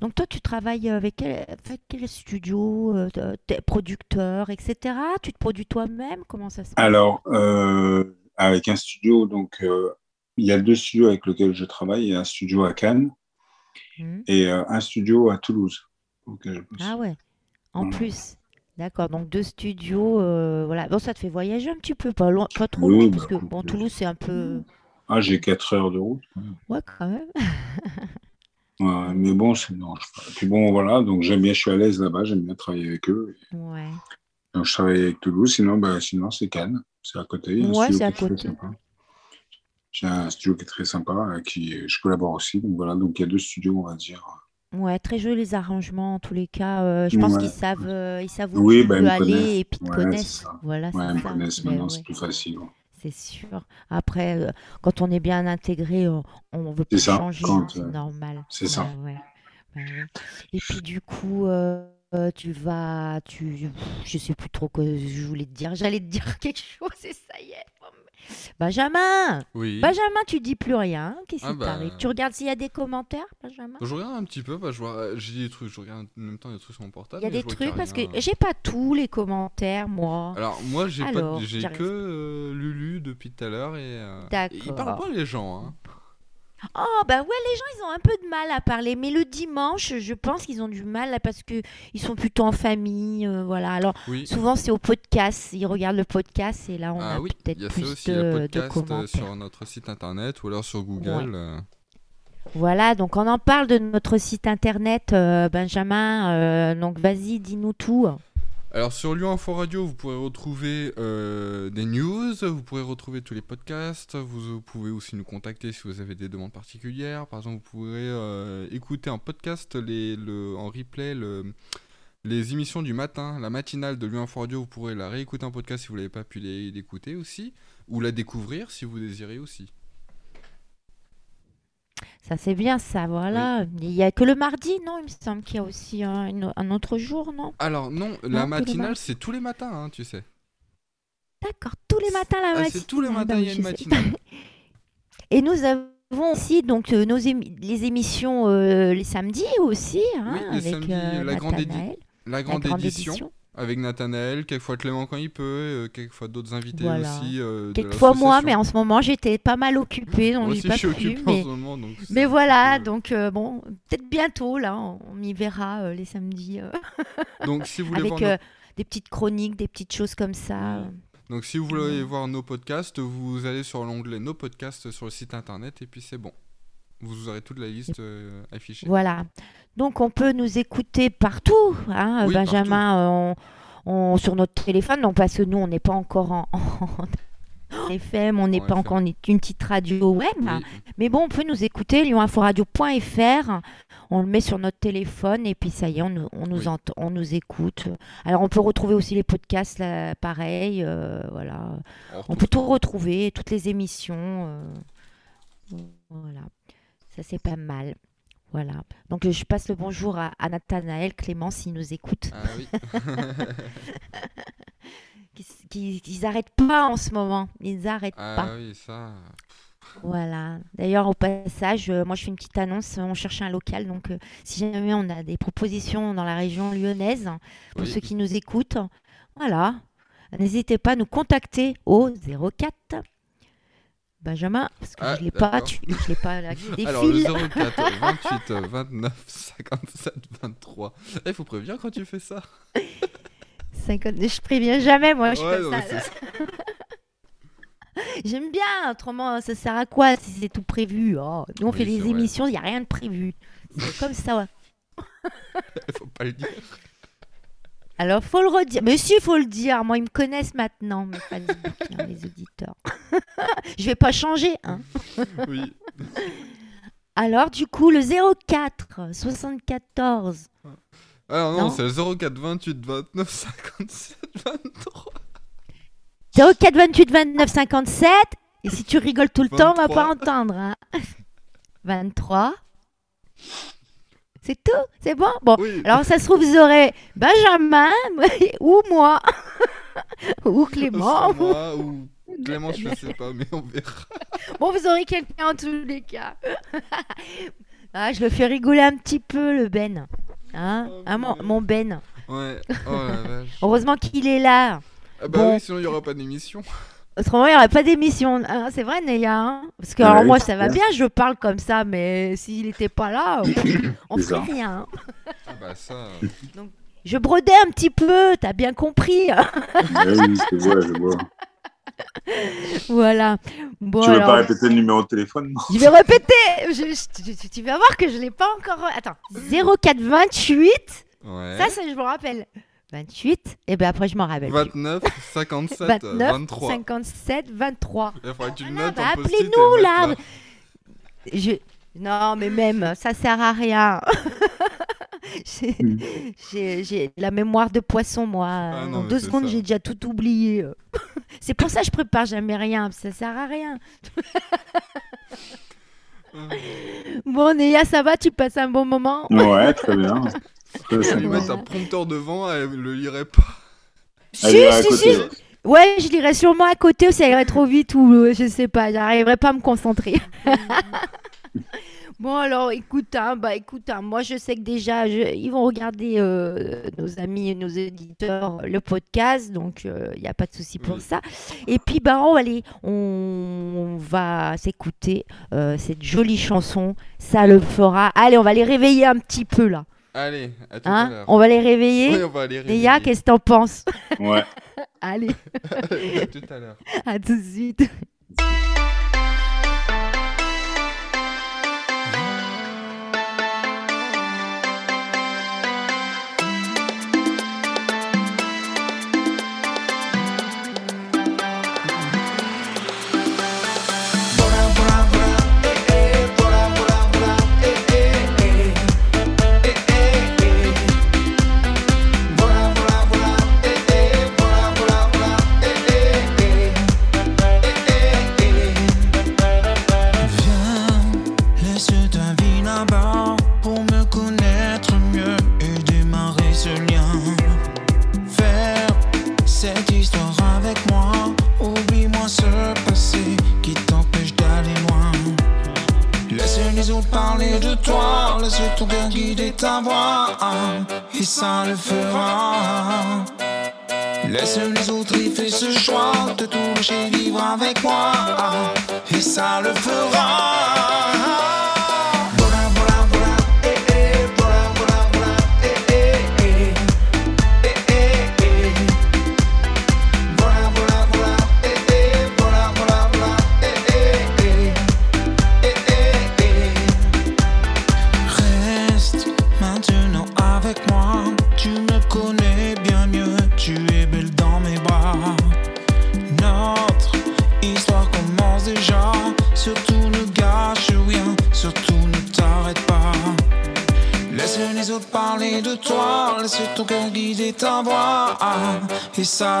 Donc toi, tu travailles avec quel, avec quel studio, euh, t'es producteur, etc. Tu te produis toi-même? Comment ça se passe? Alors, euh, avec un studio, donc euh, il y a deux studios avec lesquels je travaille. Il y a un studio à Cannes Mhm. et euh, un studio à Toulouse. je. Ah ouais, en plus. D'accord, donc deux studios, euh, voilà. Bon, ça te fait voyager un petit peu, pas loin, pas trop Oui, loin, bah, parce que bon, Toulouse c'est un peu, Ah, j'ai 4 heures de route. ouais, quand même. Mais bon, c'est non. je- Puis bon, voilà, donc j'aime bien, je suis à l'aise là-bas, j'aime bien travailler avec eux. Ouais. Donc je travaille avec Toulouse, sinon, bah, sinon c'est Cannes, c'est à côté. Ouais, c'est à côté. J'ai un studio qui est très sympa, avec qui je collabore aussi. Donc voilà, donc il y a deux studios, on va dire. Ouais, très jolis les arrangements en tous les cas. euh, je pense Ouais. qu'ils savent, euh, ils savent où Oui, tu bah, me aller connaissent. et puis ils te Ouais, c'est connaissent. ça. Voilà, Ouais, ils me ça. connaissent Ben maintenant, c'est plus facile. C'est sûr. Après, euh, quand on est bien intégré, on, on veut plus ça, changer, c'est euh, normal. c'est ça. Ouais, ouais. Et puis du coup, euh, euh, tu vas, tu, je sais plus trop que je voulais te dire. J'allais te dire quelque chose et ça y est. Benjamin, Oui. Benjamin, tu dis plus rien. Qu'est-ce Ah qui bah. t'arrive Tu regardes s'il y a des commentaires, Benjamin? Je regarde un petit peu, bah, je vois, j'ai des trucs, je regarde en même temps des trucs sur mon portable. Il y a mais des je vois qu'il y trucs parce que rien. j'ai pas tous les commentaires, moi. Alors moi j'ai pas, Alors, j'ai j'arrive. que euh, Lulu depuis tout à l'heure et euh, D'accord. ils parlent pas les gens. Hein. Oh bah ouais, les gens ils ont un peu de mal à parler, mais le dimanche, je pense qu'ils ont du mal là, parce que ils sont plutôt en famille, euh, voilà. Alors Oui. souvent c'est au podcast, ils regardent le podcast et là on Ah a oui, peut-être ça plus aussi, de, le de podcast euh, commentaires. sur notre site internet ou alors sur Google. euh. Voilà, donc on en parle de notre site internet, euh, Benjamin. donc vas-y, dis-nous tout. Alors sur Lyon Info Radio, vous pourrez retrouver euh, des news, vous pourrez retrouver tous les podcasts, vous, pouvez aussi nous contacter si vous avez des demandes particulières. Par exemple, vous pourrez euh, écouter en podcast, en replay, le- les émissions du matin, la matinale de Lyon Info Radio, vous pourrez la réécouter en podcast si vous n'avez pas pu l'écouter aussi, ou la découvrir si vous désirez aussi. Ça c'est bien ça, voilà. Il y a que le mardi, non Il me semble qu'il y a aussi un, autre jour, non? Alors non, Non, la matinale c'est tous les matins, hein, tu sais. D'accord, tous les matins la Ah, matinale. c'est tous les matins, bah il y a une sais. matinale. Et nous avons aussi donc euh, nos émi- les émissions euh, les samedis aussi, hein, Oui, les avec samedis, euh, la grande La édition. Avec Nathanaël, quelquefois Clément quand il peut, euh, quelquefois d'autres invités Voilà. aussi. euh, Quelquefois moi, mais en ce moment j'étais pas mal occupée, donc j'ai pas je suis pu. Mais, en ce moment. Donc mais voilà, peu- donc euh, bon, peut-être bientôt là, on, on y verra euh, les samedis euh, Donc, si vous voulez avec voir nos- euh, des petites chroniques, des petites choses comme ça. Oui. Donc si vous voulez voir nos podcasts, vous allez sur l'onglet Nos podcasts sur le site internet et puis c'est bon. Vous aurez toute la liste euh, affichée. Voilà. Donc on peut nous écouter partout, hein, Oui, Benjamin, euh, on, on- sur notre téléphone, non parce que nous on n'est pas encore en, en FM, on n'est pas FM. encore une petite radio web, Oui. mais bon on peut nous écouter lyoninforadio.fr, on le met sur notre téléphone et puis ça y est, on, nous- on nous Oui. entend, on nous écoute. Alors on peut retrouver aussi les podcasts, là, pareil, euh, voilà. On peut tout retrouver, toutes les émissions. euh, voilà, ça c'est pas mal. Voilà. Donc je passe le bonjour à, à Nathanaël Clément s'il nous écoute. Ah oui. Qui, qui, ils n'arrêtent pas en ce moment. Ils n'arrêtent ah pas. oui, ça. Voilà. D'ailleurs, au passage, euh, moi je fais une petite annonce. On cherche un local. Donc euh, si jamais on a des propositions dans la région lyonnaise, pour Oui. ceux qui nous écoutent, voilà. N'hésitez pas à nous contacter au 04 Benjamin, parce que Ah, je ne l'ai pas, tu- je l'ai pas là qui Alors le défile. 04 28 29 57 23. Il faut prévenir quand tu fais ça. 50... Je préviens jamais, moi. Je Ouais, fais non, ça. J'aime bien, autrement, ça sert à quoi si c'est tout prévu? Oh, Nous, on Oui, fait vrai. émissions, il n'y a rien de prévu. C'est comme ça. ouais. Faut pas le dire. Alors, faut le redire. Mais si, faut le dire. Moi, ils me connaissent maintenant, mes Facebook, hein, les auditeurs. Je vais pas changer. Hein. Oui. Alors, du coup, le 04 74. Alors non, Non. c'est le 04 28 29 57 23. 04 28 29 57. Et si tu rigoles tout le temps, on va pas 23. entendre. hein. 23. C'est tout C'est bon? Bon. Oui. Alors, ça se trouve, vous aurez Benjamin ou moi. ou Clément. Moi ou Clément, je sais pas, mais on verra. Bon, vous aurez quelqu'un en tous les cas. ah, je le fais rigoler un petit peu, le Ben. Hein? Oh, Hein, mon, Ben? Ouais. Oh la vache. Heureusement qu'il est là. Ah bah Bon. oui, sinon il y aura pas d'émission. Autrement, il n'y aurait pas d'émission. Hein, c'est vrai, Neya. hein Parce que Ouais, alors, moi, ça va bien. je parle comme ça, mais s'il n'était pas là, on C'est ferait rien. hein. Ah bah ça. Je brodais un petit peu, t'as bien compris. Ouais, oui, je vois, je vois. voilà. Bon, tu veux alors, pas répéter le numéro de téléphone non? Je vais répéter. Je- je- tu- tu vas voir que je ne l'ai pas encore. Attends. 0428. Ouais. Ça, ça, je me rappelle. 28. Et bien après, je m'en rappelle. plus. 29 57 29, 23. 57, 23. Il faudrait que tu le Ah, notes bah, appelez-nous, là. Je... Non, mais même, ça sert à rien. J'ai- la mémoire de poisson, moi. Ah non, en deux c'est secondes, ça. j'ai déjà tout oublié. C'est pour ça que je prépare jamais rien. Ça sert à rien. Bon, Néa, ça va? Tu passes un bon moment? Ouais, très bien. On sympa. lui mettre un prompteur devant, elle le lirait pas. Si, si, si. ouais. Je lirai sûrement à côté ou ça irait trop vite ou euh, je sais pas, j'arriverai pas à me concentrer. bon alors, écoute, hein, bah écoute, hein, moi je sais que déjà je- ils vont regarder euh, nos amis et nos éditeurs le podcast, donc il n'y a pas de souci pour Oui. ça. Et puis bah on va aller, on, on va s'écouter euh, cette jolie chanson, ça le fera. Allez, on va les réveiller un petit peu là, Allez, à tout à hein l'heure. On va les réveiller. Oui, on va Léa, réveiller. qu'est-ce que t'en penses? Ouais. Allez, à tout à l'heure. à tout de suite. De toi, laisse ton cœur guider ta voix, et ça le fera. Laisse les autres y faire ce choix de tout lâcher vivre avec moi et ça le fera.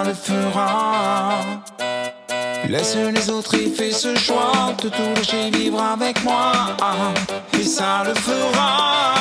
Le fera. Laisse les autres y faire ce choix de tout lâcher vivre avec moi et ça le fera.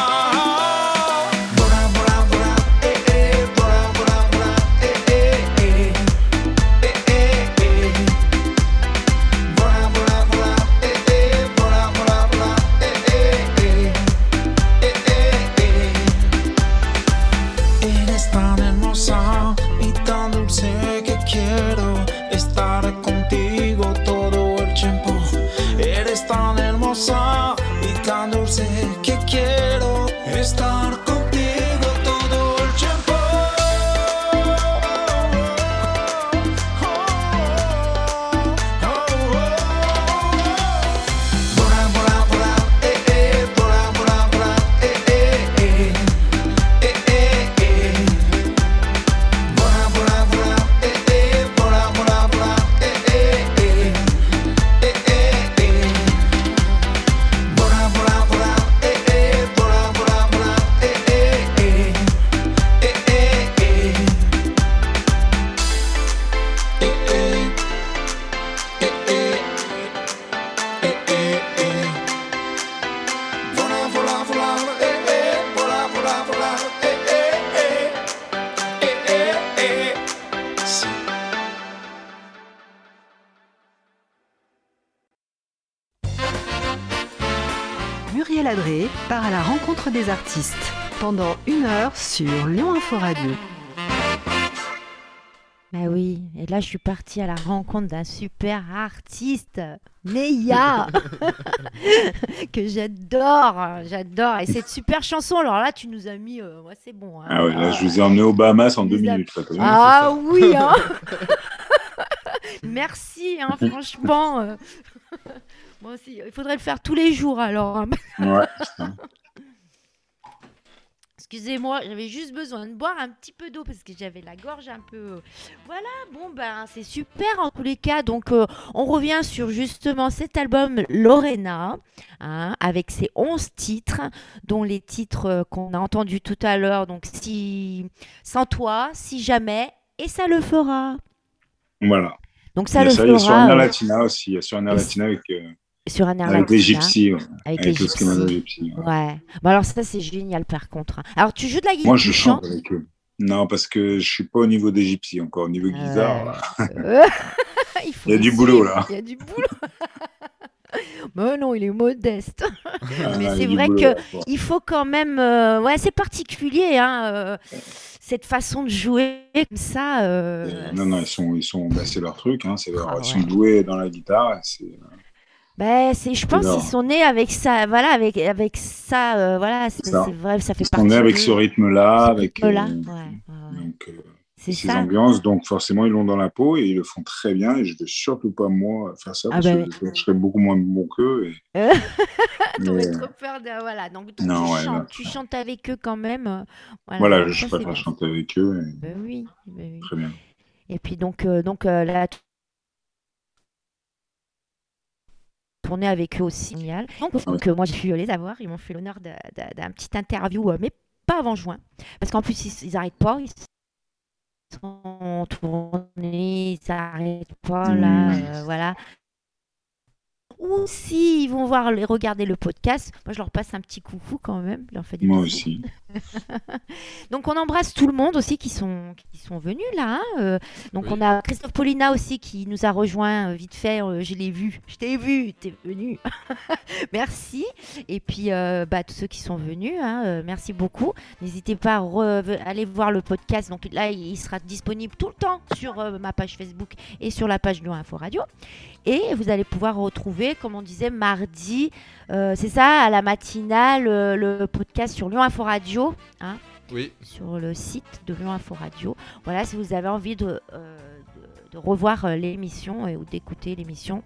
Rencontre des artistes pendant une heure sur Lyon Info Radio. Bah oui, et là je suis partie à la rencontre d'un super artiste, Neya, que j'adore, j'adore. Et cette super chanson, alors là tu nous as mis, euh, ouais, c'est bon. hein. Ah ouais, là, je vous ai emmené aux Bahamas en deux a- minutes. là, quand même. Ah oui, hein. Merci, hein, franchement. euh. Moi aussi, il faudrait le faire tous les jours alors. hein. Ouais, putain. Excusez-moi, j'avais juste besoin de boire un petit peu d'eau parce que j'avais la gorge un peu. Voilà, bon ben c'est super en tous les cas. Donc euh, on revient sur justement cet album Lorena, hein, avec ses 11 titres, dont les titres euh, qu'on a entendus tout à l'heure. Donc si sans toi, si jamais, et ça le fera. Voilà. Donc Il ça y a le ça, il y a sur fera Air euh, Latina aussi. Il y a sur Latina avec, euh, sur un air avec les gypsies. ouais. avec, Avec les gypsies. Gypsy. ouais. Ouais. Bon alors ça c'est génial par contre. hein. Alors tu joues de la guitare. Moi, je chante avec eux. Non, parce que je suis pas au niveau des gypsies encore. Au niveau guitare. Euh, il, y a du boulot, là. Il y a du boulot. Mais non, il est modeste. Ah, Mais c'est vrai boulot, que-. Il faut quand même. euh, Ouais, c'est particulier, hein, euh, cette façon de jouer comme ça. euh, non, non, ils sont, ils sont, bah, c'est leur truc, hein, c'est leur, Ah ils sont doués dans la guitare. c'est- ben, c'est, je pense qu'ils sont nés avec ça. Voilà, avec, avec ça. euh, voilà, c'est, Ça. vrai, ça fait Ils partie. sont nés avec ce rythme-là, ce avec rythme-là. euh, Ouais, ouais, ouais. donc, euh, C'est ces ça. ambiances, donc forcément ils l'ont dans la peau et ils le font très bien. Et je ne veux surtout pas moi faire ça Ah parce bah que je serais beaucoup moins bon qu'eux. et- Euh, T'aurais euh, trop peur de. Voilà, donc, donc Non, tu, chantes, non. tu chantes avec eux quand même. euh, Voilà, voilà, donc je ça, préfère chanter avec eux. et Ben oui, ben oui. Très bien. Et puis donc, euh, donc euh, avec eux aussi, génial. Donc, donc, euh, moi, j'ai pu les avoir. Ils m'ont fait l'honneur d'un petit interview, euh, mais pas avant juin. Parce qu'en plus, ils, ils arrêtent pas. Ils sont en tournée, ils s'arrêtent pas, là, Mmh. euh, voilà. Ou si ils vont voir, les- regarder le podcast, moi je leur passe un petit coucou quand même, leur des Moi bisous. aussi. Donc on embrasse tout le monde aussi qui sont, qui sont venus là. hein, euh, donc Oui. on a Christophe Paulina aussi qui nous a rejoint euh, vite fait. euh, je l'ai vu, je t'ai vu, t'es venu. merci. Et puis euh, bah, tous ceux qui sont venus, hein, merci beaucoup. N'hésitez pas à aller voir le podcast. Donc là il sera disponible tout le temps sur euh, ma page Facebook et sur la page Lyon Info Radio. Et vous allez pouvoir retrouver, comme on disait, mardi, euh, c'est ça, à la matinale, euh, le podcast sur Lyon Info Radio Oui, sur le site de Lyon Info Radio. Voilà, si vous avez envie de, euh, de, de revoir l'émission ou d'écouter l'émission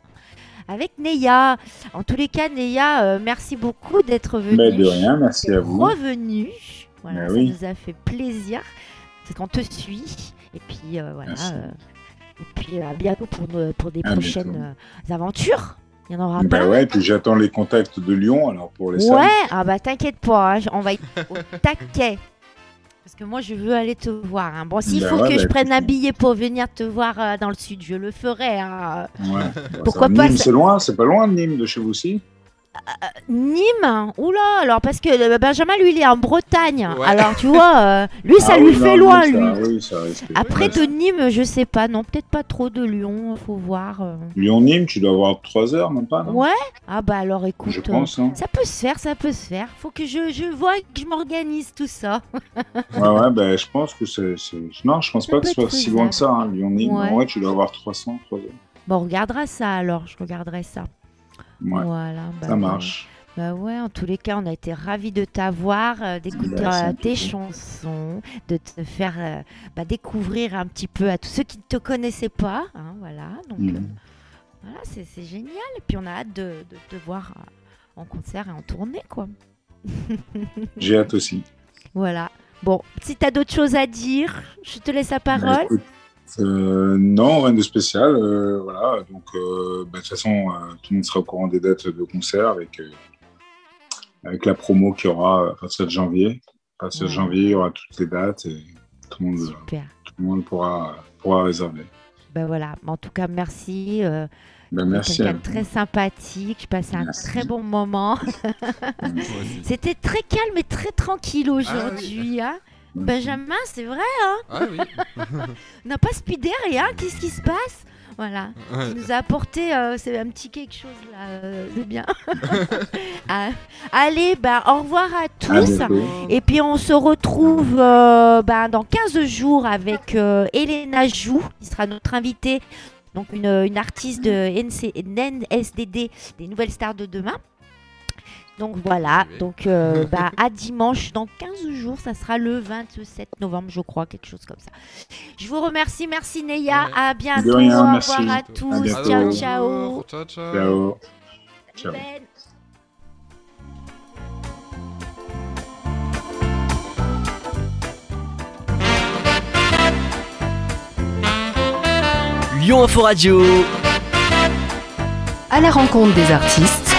avec Neya. En tous les cas, Neya, euh, merci beaucoup d'être venue. Mais de rien, merci à vous. Revenue. Voilà, ça oui. nous a fait plaisir. C'est qu'on te suit. Et puis euh, voilà. Merci. euh, et puis à bientôt pour, nos- pour des À prochaines aventures. Il y en aura Bah plein. ouais, puis j'attends les contacts de Lyon alors pour les salles. Ouais, ah bah t'inquiète pas, hein, on va être au taquet. Parce que moi je veux aller te voir. hein. Bon, s'il Bah faut ouais, que bah je prenne un billet pour venir te voir euh, dans le sud, je le ferai. hein. Ouais. Pourquoi Ça, pas, Nîmes, ça- c'est loin, c'est pas loin de Nîmes de chez vous aussi Nîmes Oula, alors parce que euh, Benjamin lui il est en Bretagne. Ouais. Alors tu vois, euh, lui ça Ah lui oui, fait non, loin lui. ça- oui, ça. Après de Nîmes, je sais pas, non, peut-être pas trop de Lyon, faut voir. euh. Lyon-Nîmes, tu dois avoir 3 heures, même pas Ouais? Ah bah alors écoute. Je pense. Hein. Ça peut se faire, ça peut se faire. Faut que je, je vois que je m'organise tout ça. Ouais, ouais, ben, je pense que c'est. Non, je pense Ça pas que ce soit si loin que ça, hein, Lyon-Nîmes. Ouais. Ouais. tu dois avoir 300, 3 heures. Bon, on regardera ça alors, je regarderai ça. Ouais, Voilà. bah ça marche. Bah ouais, en tous les cas, on a été ravis de t'avoir, euh, d'écouter euh, tes chansons, de te faire euh, bah, découvrir un petit peu à tous ceux qui ne te connaissaient pas. hein, voilà, donc Mhm. voilà, c'est génial. Et puis on a hâte de, de te voir en concert et en tournée, quoi. J'ai hâte aussi. Voilà. Bon, si tu as d'autres choses à dire, je te laisse la Bah, parole. écoute, euh, non, rien de spécial. euh, voilà, donc euh, bah, de toute façon, euh, tout le monde sera au courant des dates de concert avec, euh, avec la promo qu'il y aura à partir de janvier. À partir de janvier, il y aura toutes les dates et tout le monde, Super. tout le monde pourra, pourra réserver. Ben voilà, en tout cas, merci. euh, Ben, merci très sympathique. Je passais un Merci. très bon moment. C'était très calme et très tranquille aujourd'hui. hein. Benjamin, c'est vrai, Ah oui, on n'a pas speedé rien. Qu'est-ce qui se passe? Voilà. Ouais. Il nous a apporté euh, c'est un petit quelque chose là, euh, de bien. Ah, Allez, bah, au revoir à tous. Et puis on se retrouve euh, bah, dans 15 jours avec euh, Elena Jou, qui sera notre invitée, donc une, une artiste de NC, NSDD, des Nouvelles Stars de demain. Donc voilà, donc euh, bah, à dimanche, dans 15 jours, ça sera le 27 novembre, je crois, quelque chose comme ça. Je vous remercie, merci Neya, Ouais. à bientôt, rien, au merci. revoir à À tous, bientôt. ciao À ciao. Ciao, ciao. Ciao. Ciao. Ben. Lyon Info Radio. À la rencontre des artistes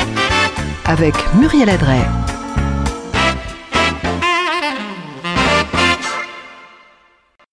avec Muriel Adret.